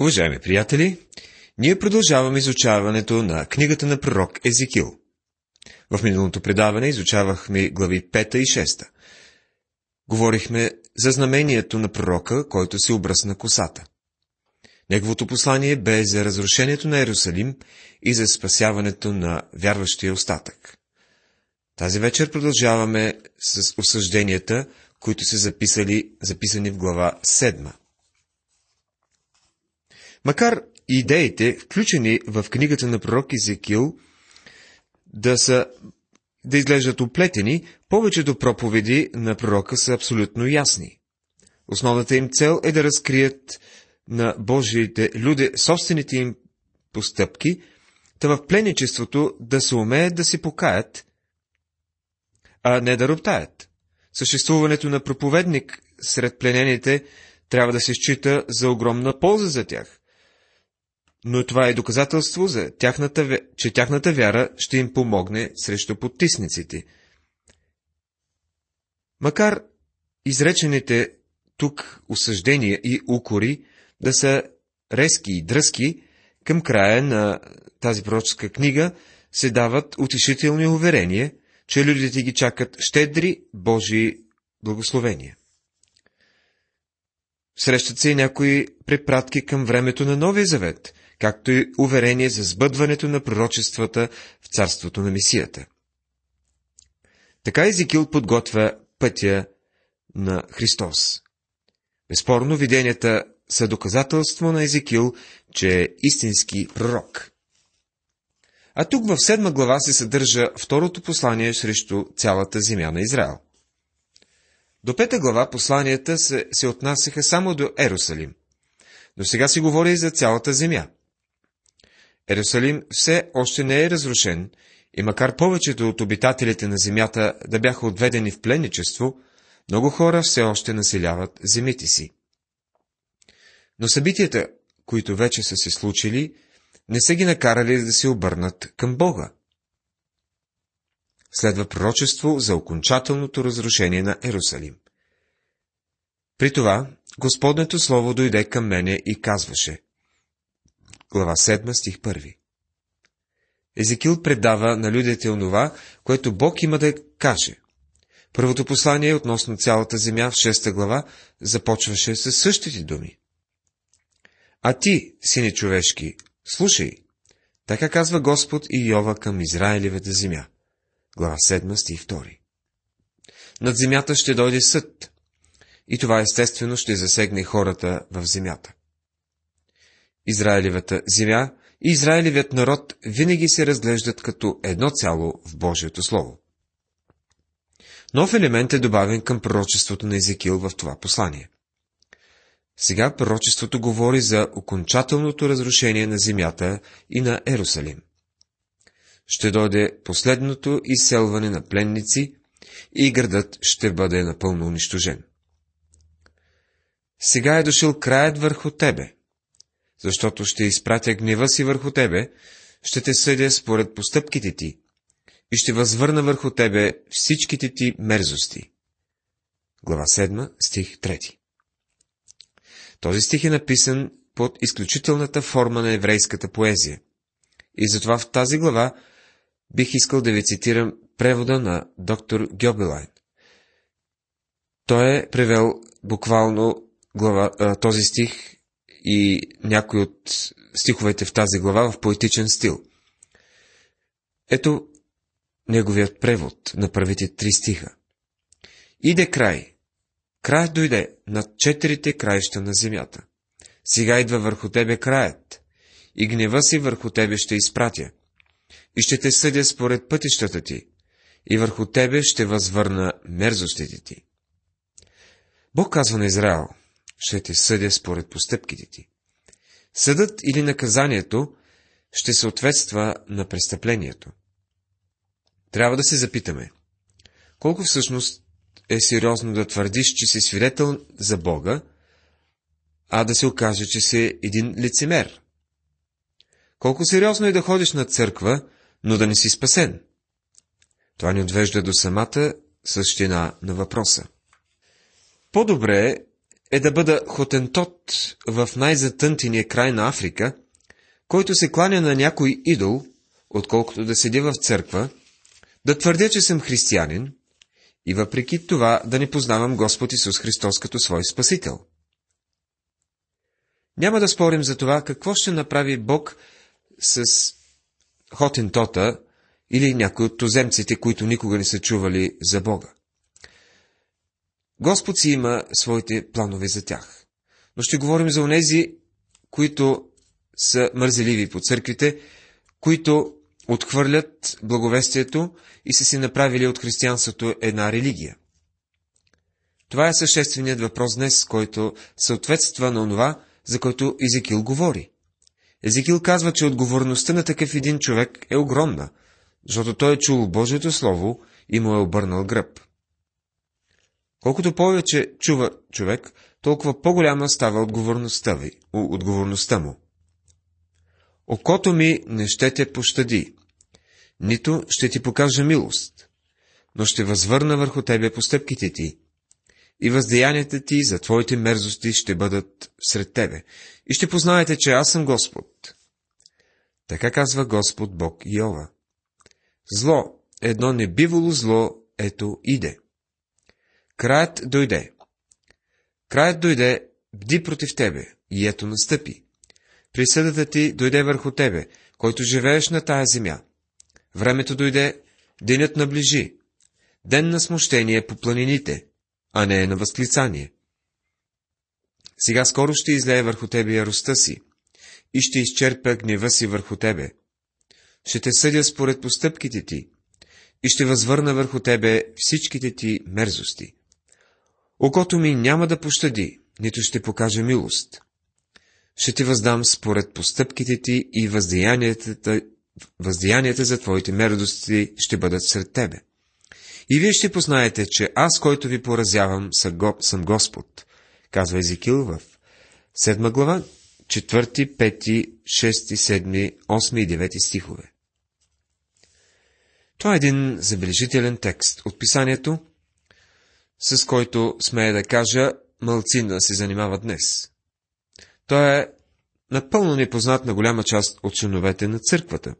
Уважаеми приятели, ние продължаваме изучаването на книгата на пророк Езекил. В миналото предаване изучавахме глави 5 и 6. Говорихме за знамението на пророка, който се обръсна косата. Неговото послание бе за разрушението на Иерусалим и за спасяването на вярващия остатък. Тази вечер продължаваме с осъжденията, които са записали, записани в глава 7. Макар идеите, включени в книгата на пророк Изекил, да са да изглеждат оплетени, повечето проповеди на пророка са абсолютно ясни. Основната им цел е да разкрият на Божиите люди собствените им постъпки, да в пленничеството да се умеят да се покаят, а не да роптаят. Съществуването на проповедник сред пленените трябва да се счита за огромна полза за тях но това е доказателство, за тяхната, че тяхната вяра ще им помогне срещу потисниците. Макар изречените тук осъждения и укори да са резки и дръзки, към края на тази пророческа книга се дават утешителни уверения, че людите ги чакат щедри Божии благословения. Срещат се и някои препратки към времето на Новия Завет, както и уверение за сбъдването на пророчествата в царството на Месията. Така Езекил подготвя пътя на Христос. Безспорно, виденията са доказателство на Езекил, че е истински пророк. А тук в седма глава се съдържа второто послание срещу цялата земя на Израел. До пета глава посланията се, се отнасяха само до Ерусалим, но сега се говори и за цялата земя – Ерусалим все още не е разрушен и макар повечето от обитателите на земята да бяха отведени в пленничество, много хора все още населяват земите си. Но събитията, които вече са се случили, не са ги накарали да се обърнат към Бога. Следва пророчество за окончателното разрушение на Ерусалим. При това Господнето Слово дойде към мене и казваше – глава 7, стих 1. Езекил предава на людите онова, което Бог има да каже. Първото послание относно цялата земя в 6 глава започваше с същите думи. А ти, сине човешки, слушай, така казва Господ и Йова към Израилевата земя. Глава 7, стих 2. Над земята ще дойде съд, и това естествено ще засегне хората в земята. Израилевата земя и Израилевият народ винаги се разглеждат като едно цяло в Божието Слово. Нов елемент е добавен към пророчеството на Езекил в това послание. Сега пророчеството говори за окончателното разрушение на земята и на Ерусалим. Ще дойде последното изселване на пленници и градът ще бъде напълно унищожен. Сега е дошъл краят върху тебе, защото ще изпратя гнева си върху тебе, ще те съдя според постъпките ти и ще възвърна върху тебе всичките ти мерзости. Глава 7, стих 3 Този стих е написан под изключителната форма на еврейската поезия. И затова в тази глава бих искал да ви цитирам превода на доктор Гьобелайн. Той е превел буквално глава, този стих и някои от стиховете в тази глава в поетичен стил. Ето неговият превод на първите три стиха. Иде край. Край дойде над четирите краища на земята. Сега идва върху тебе краят, и гнева си върху тебе ще изпратя, и ще те съдя според пътищата ти, и върху тебе ще възвърна мерзостите ти. Бог казва на Израел, ще те съдя според постъпките ти. Съдът или наказанието ще съответства на престъплението. Трябва да се запитаме, колко всъщност е сериозно да твърдиш, че си свидетел за Бога, а да се окаже, че си един лицемер. Колко сериозно е да ходиш на църква, но да не си спасен. Това ни отвежда до самата същина на въпроса. По-добре е да бъда хотентот в най-затънтения край на Африка, който се кланя на някой идол, отколкото да седя в църква, да твърдя, че съм християнин и въпреки това да не познавам Господ Исус Христос като свой Спасител. Няма да спорим за това, какво ще направи Бог с Хотентота или някой от туземците, които никога не са чували за Бога. Господ си има своите планове за тях. Но ще говорим за онези, които са мързеливи по църквите, които отхвърлят благовестието и са си направили от християнството една религия. Това е същественият въпрос днес, който съответства на това, за който Езекил говори. Езекил казва, че отговорността на такъв един човек е огромна, защото той е чул Божието Слово и му е обърнал гръб. Колкото повече чува човек, толкова по-голяма става отговорността, ви, отговорността му. Окото ми не ще те пощади, нито ще ти покажа милост, но ще възвърна върху тебе постъпките ти, и въздеянията ти за твоите мерзости ще бъдат сред тебе, и ще познаете, че аз съм Господ. Така казва Господ Бог Йова. Зло, едно небивало зло, ето иде. Краят дойде. Краят дойде, бди против тебе, и ето настъпи. Присъдата ти дойде върху тебе, който живееш на тая земя. Времето дойде, денят наближи. Ден на смущение по планините, а не на възклицание. Сега скоро ще излее върху тебе яростта си и ще изчерпя гнева си върху тебе. Ще те съдя според постъпките ти и ще възвърна върху тебе всичките ти мерзости. Окото ми няма да пощади, нито ще покаже милост. Ще ти въздам според постъпките ти и въздеянията, въздеянията за твоите мерзости ще бъдат сред тебе. И вие ще познаете, че аз, който ви поразявам, съм Господ, казва Езекил в 7 глава, 4, 5, 6, 7, 8 и 9 стихове. Това е един забележителен текст от писанието, с който смея да кажа, мълцина се занимава днес. Той е напълно непознат на голяма част от членовете на църквата.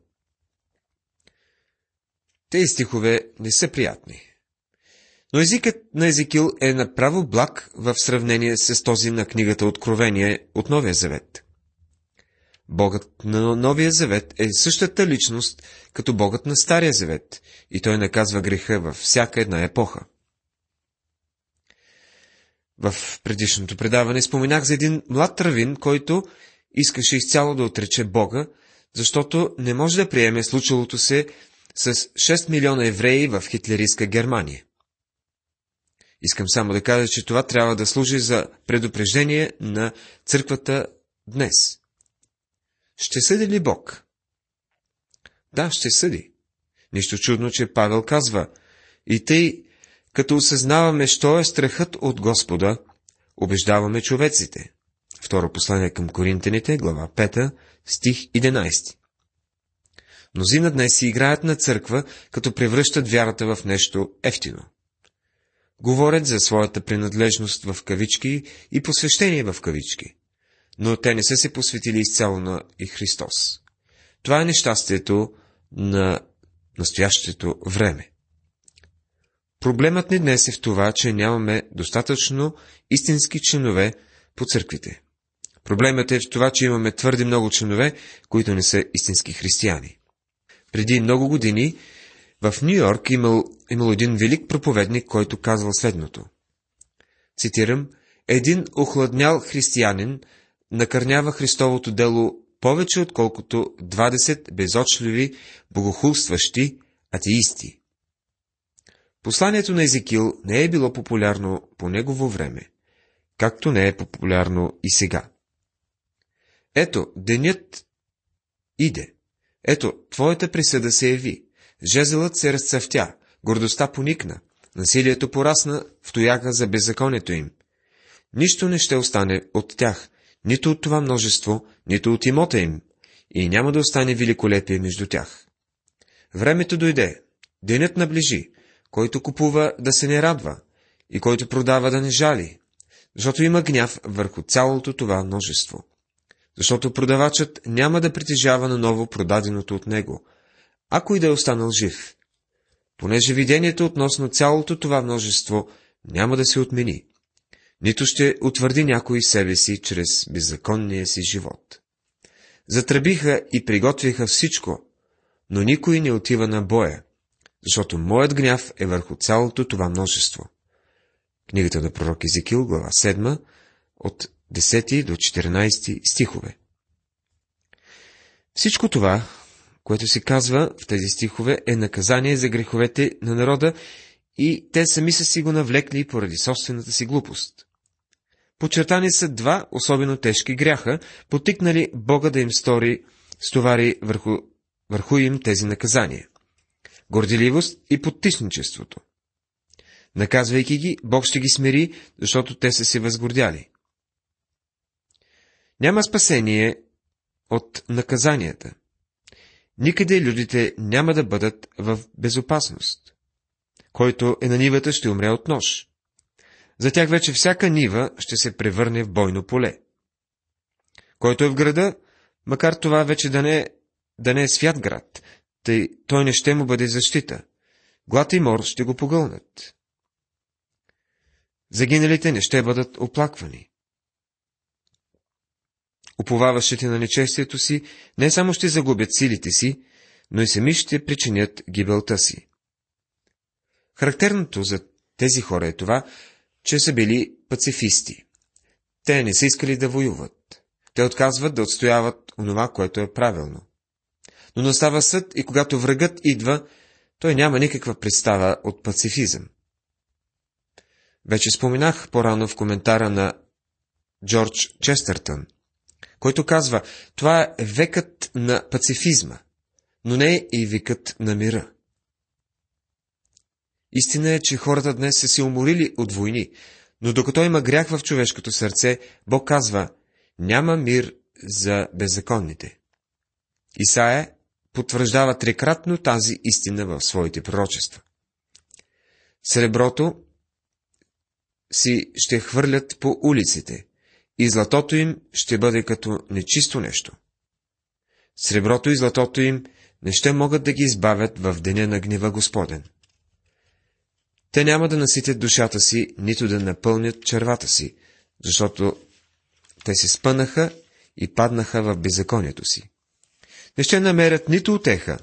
Тези стихове не са приятни. Но езикът на Езекил е направо благ в сравнение с този на книгата Откровение от Новия Завет. Богът на Новия Завет е същата личност, като Богът на Стария Завет, и той наказва греха във всяка една епоха. В предишното предаване споменах за един млад травин, който искаше изцяло да отрече Бога, защото не може да приеме случилото се с 6 милиона евреи в хитлеристка Германия. Искам само да кажа, че това трябва да служи за предупреждение на църквата днес. Ще съди ли Бог? Да, ще съди. Нищо чудно, че Павел казва, и тъй, като осъзнаваме, що е страхът от Господа, убеждаваме човеците. Второ послание към Коринтените, глава 5, стих 11. Мнозина днес си играят на църква, като превръщат вярата в нещо ефтино. Говорят за своята принадлежност в кавички и посвещение в кавички, но те не са се посветили изцяло на и Христос. Това е нещастието на настоящето време. Проблемът ни днес е в това, че нямаме достатъчно истински членове по църквите. Проблемът е в това, че имаме твърде много членове, които не са истински християни. Преди много години в Нью Йорк имал, имал един велик проповедник, който казвал следното. Цитирам, един охладнял християнин накърнява Христовото дело повече отколкото 20 безочливи, богохулстващи атеисти. Посланието на Езекил не е било популярно по негово време, както не е популярно и сега. Ето, денят иде. Ето, твоята присъда се яви. Жезелът се разцъфтя, гордостта поникна, насилието порасна в тояга за беззаконието им. Нищо не ще остане от тях, нито от това множество, нито от имота им, и няма да остане великолепие между тях. Времето дойде, денят наближи, който купува да се не радва, и който продава да не жали, защото има гняв върху цялото това множество. Защото продавачът няма да притежава наново продаденото от него, ако и да е останал жив, понеже видението относно цялото това множество няма да се отмени, нито ще утвърди някой себе си чрез беззаконния си живот. Затръбиха и приготвиха всичко, но никой не отива на боя, защото моят гняв е върху цялото това множество. Книгата на пророк Езекил, глава 7, от 10 до 14 стихове. Всичко това, което се казва в тези стихове, е наказание за греховете на народа и те сами са си го навлекли поради собствената си глупост. Почертани са два особено тежки гряха, потикнали Бога да им стори, стовари върху, върху им тези наказания. Горделивост и потисничеството. Наказвайки ги, Бог ще ги смири, защото те са се възгордяли. Няма спасение от наказанията. Никъде людите няма да бъдат в безопасност. Който е на нивата, ще умре от нож. За тях вече всяка нива ще се превърне в бойно поле. Който е в града, макар това вече да не, да не е свят град, тъй той не ще му бъде защита. Глад и мор ще го погълнат. Загиналите не ще бъдат оплаквани. Уповаващите на нечестието си не само ще загубят силите си, но и сами ще причинят гибелта си. Характерното за тези хора е това, че са били пацифисти. Те не са искали да воюват. Те отказват да отстояват онова, което е правилно. Но настава съд и когато врагът идва, той няма никаква представа от пацифизъм. Вече споменах по-рано в коментара на Джордж Честъртън, който казва, това е векът на пацифизма, но не е и векът на мира. Истина е, че хората днес са се уморили от войни, но докато има грях в човешкото сърце, Бог казва, няма мир за беззаконните. Исаия потвърждава трикратно тази истина в своите пророчества. Среброто си ще хвърлят по улиците, и златото им ще бъде като нечисто нещо. Среброто и златото им не ще могат да ги избавят в деня на гнева Господен. Те няма да наситят душата си, нито да напълнят червата си, защото те се спънаха и паднаха в беззаконието си. Не ще намерят нито отеха,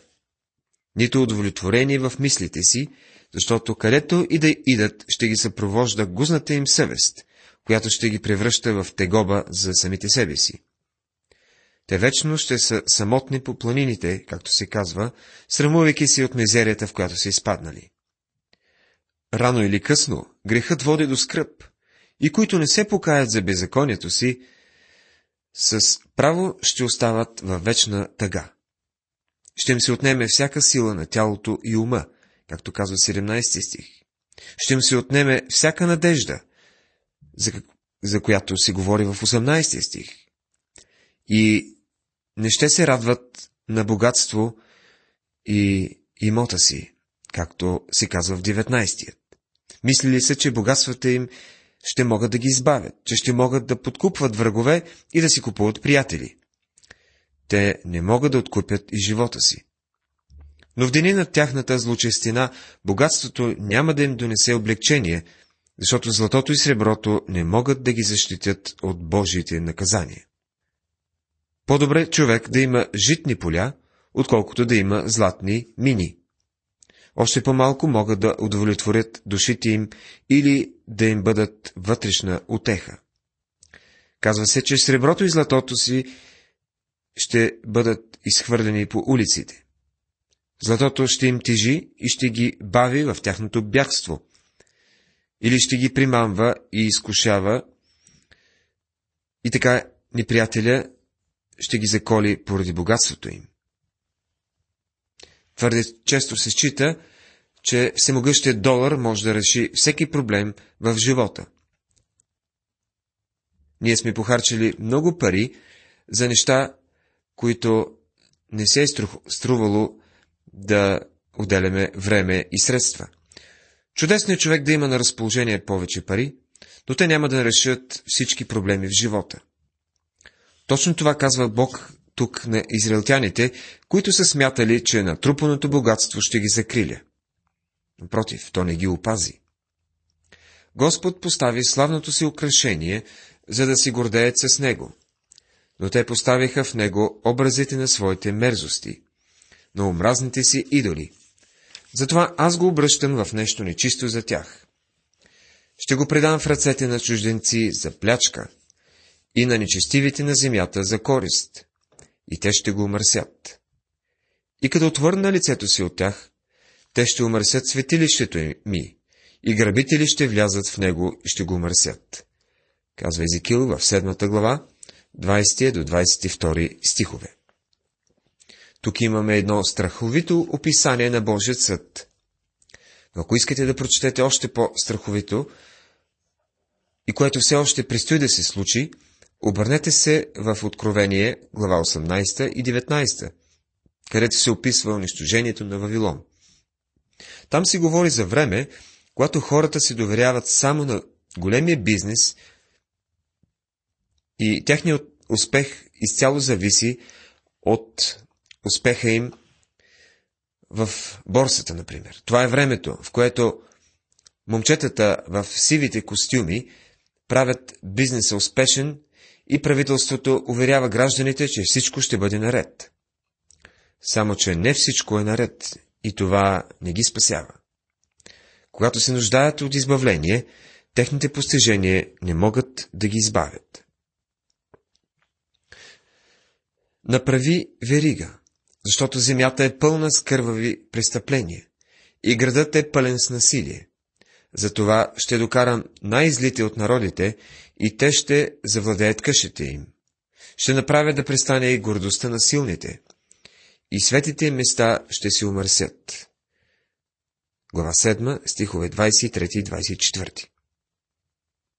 нито удовлетворение в мислите си, защото където и да идат, ще ги съпровожда гузната им съвест, която ще ги превръща в тегоба за самите себе си. Те вечно ще са самотни по планините, както се казва, срамувайки се от мизерията, в която са изпаднали. Рано или късно грехът води до скръп, и които не се покаят за беззаконието си, с право ще остават във вечна тъга. Ще им се отнеме всяка сила на тялото и ума, както казва 17 стих. Ще им се отнеме всяка надежда, за, за която се говори в 18 стих. И не ще се радват на богатство и имота си, както се казва в 19 Мислили се, че богатствата им ще могат да ги избавят, че ще могат да подкупват врагове и да си купуват приятели. Те не могат да откупят и живота си. Но в дени на тяхната злочестина, богатството няма да им донесе облегчение, защото златото и среброто не могат да ги защитят от Божиите наказания. По-добре човек да има житни поля, отколкото да има златни мини още по-малко могат да удовлетворят душите им или да им бъдат вътрешна утеха. Казва се, че среброто и златото си ще бъдат изхвърлени по улиците. Златото ще им тежи и ще ги бави в тяхното бягство. Или ще ги примамва и изкушава, и така неприятеля ще ги заколи поради богатството им. Твърде често се счита, че всемогъщият долар може да реши всеки проблем в живота. Ние сме похарчили много пари за неща, които не се е струвало да отделяме време и средства. Чудесно е човек да има на разположение повече пари, но те няма да решат всички проблеми в живота. Точно това казва Бог тук на израелтяните, които са смятали, че натрупаното богатство ще ги закриля. Напротив, то не ги опази. Господ постави славното си украшение, за да си гордеят с него. Но те поставиха в него образите на своите мерзости, на омразните си идоли. Затова аз го обръщам в нещо нечисто за тях. Ще го предам в ръцете на чужденци за плячка и на нечестивите на земята за корист, и те ще го умърсят. И като отвърна лицето си от тях, те ще умърсят светилището ми, и грабители ще влязат в него и ще го умърсят. Казва Езекил в седмата глава, 20 до 22 стихове. Тук имаме едно страховито описание на Божият съд. Но ако искате да прочетете още по-страховито, и което все още предстои да се случи, обърнете се в Откровение, глава 18 и 19, където се описва унищожението на Вавилон. Там се говори за време, когато хората се доверяват само на големия бизнес и техният успех изцяло зависи от успеха им в борсата, например. Това е времето, в което момчетата в сивите костюми правят бизнеса успешен и правителството уверява гражданите, че всичко ще бъде наред. Само, че не всичко е наред и това не ги спасява. Когато се нуждаят от избавление, техните постижения не могат да ги избавят. Направи верига, защото земята е пълна с кървави престъпления и градът е пълен с насилие. Затова ще докарам най-злите от народите и те ще завладеят къщите им. Ще направя да престане и гордостта на силните. И светите места ще се умърсят. Глава 7, стихове 23 и 24.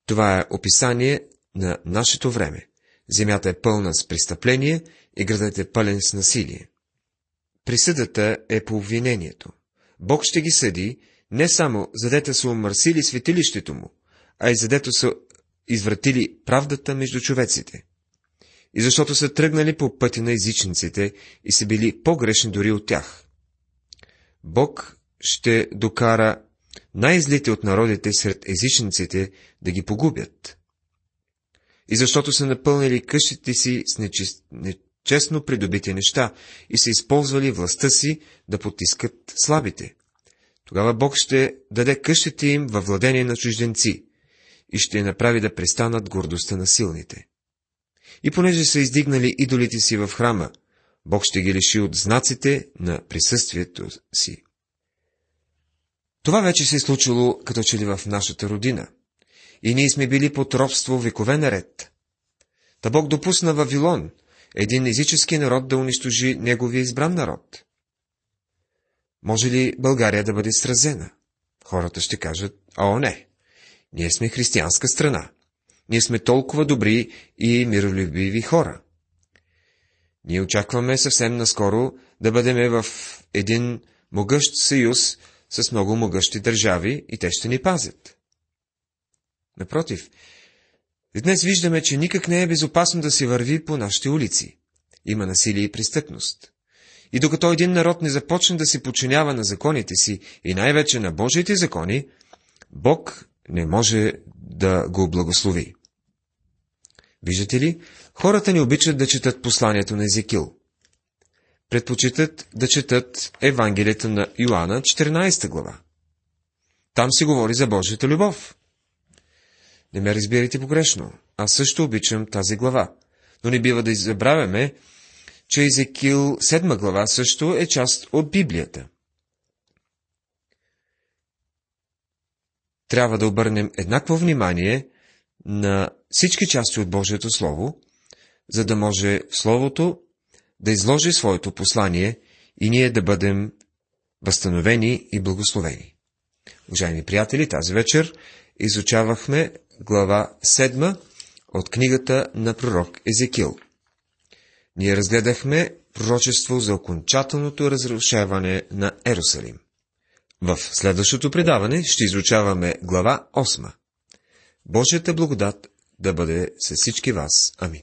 Това е описание на нашето време. Земята е пълна с престъпление и градът е пълен с насилие. Присъдата е по обвинението. Бог ще ги съди не само задето са умърсили светилището му, а и задето са извратили правдата между човеците. И защото са тръгнали по пътя на езичниците и са били по-грешни дори от тях. Бог ще докара най-злите от народите сред езичниците да ги погубят. И защото са напълнили къщите си с нечист, нечестно придобити неща и са използвали властта си да потискат слабите. Тогава Бог ще даде къщите им във владение на чужденци и ще направи да престанат гордостта на силните. И понеже са издигнали идолите си в храма, Бог ще ги лиши от знаците на присъствието си. Това вече се е случило като че ли в нашата родина. И ние сме били под робство векове наред. Та Бог допусна Вавилон, един езически народ да унищожи неговия избран народ. Може ли България да бъде сразена? Хората ще кажат, о не, ние сме християнска страна. Ние сме толкова добри и миролюбиви хора. Ние очакваме съвсем наскоро да бъдем в един могъщ съюз с много могъщи държави и те ще ни пазят. Напротив, днес виждаме, че никак не е безопасно да се върви по нашите улици. Има насилие и престъпност. И докато един народ не започне да се подчинява на законите си и най-вече на Божиите закони, Бог не може да го благослови. Виждате ли, хората ни обичат да четат посланието на Езекил. Предпочитат да четат Евангелието на Йоанна, 14 глава. Там се говори за Божията любов. Не ме разбирайте погрешно. Аз също обичам тази глава. Но не бива да забравяме, че Езекил 7 глава също е част от Библията. Трябва да обърнем еднакво внимание на всички части от Божието Слово, за да може Словото да изложи своето послание и ние да бъдем възстановени и благословени. Уважаеми приятели, тази вечер изучавахме глава 7 от книгата на пророк Езекил. Ние разгледахме пророчество за окончателното разрушаване на Ерусалим. В следващото предаване ще изучаваме глава 8. Божията благодат да бъде с всички вас. Амин.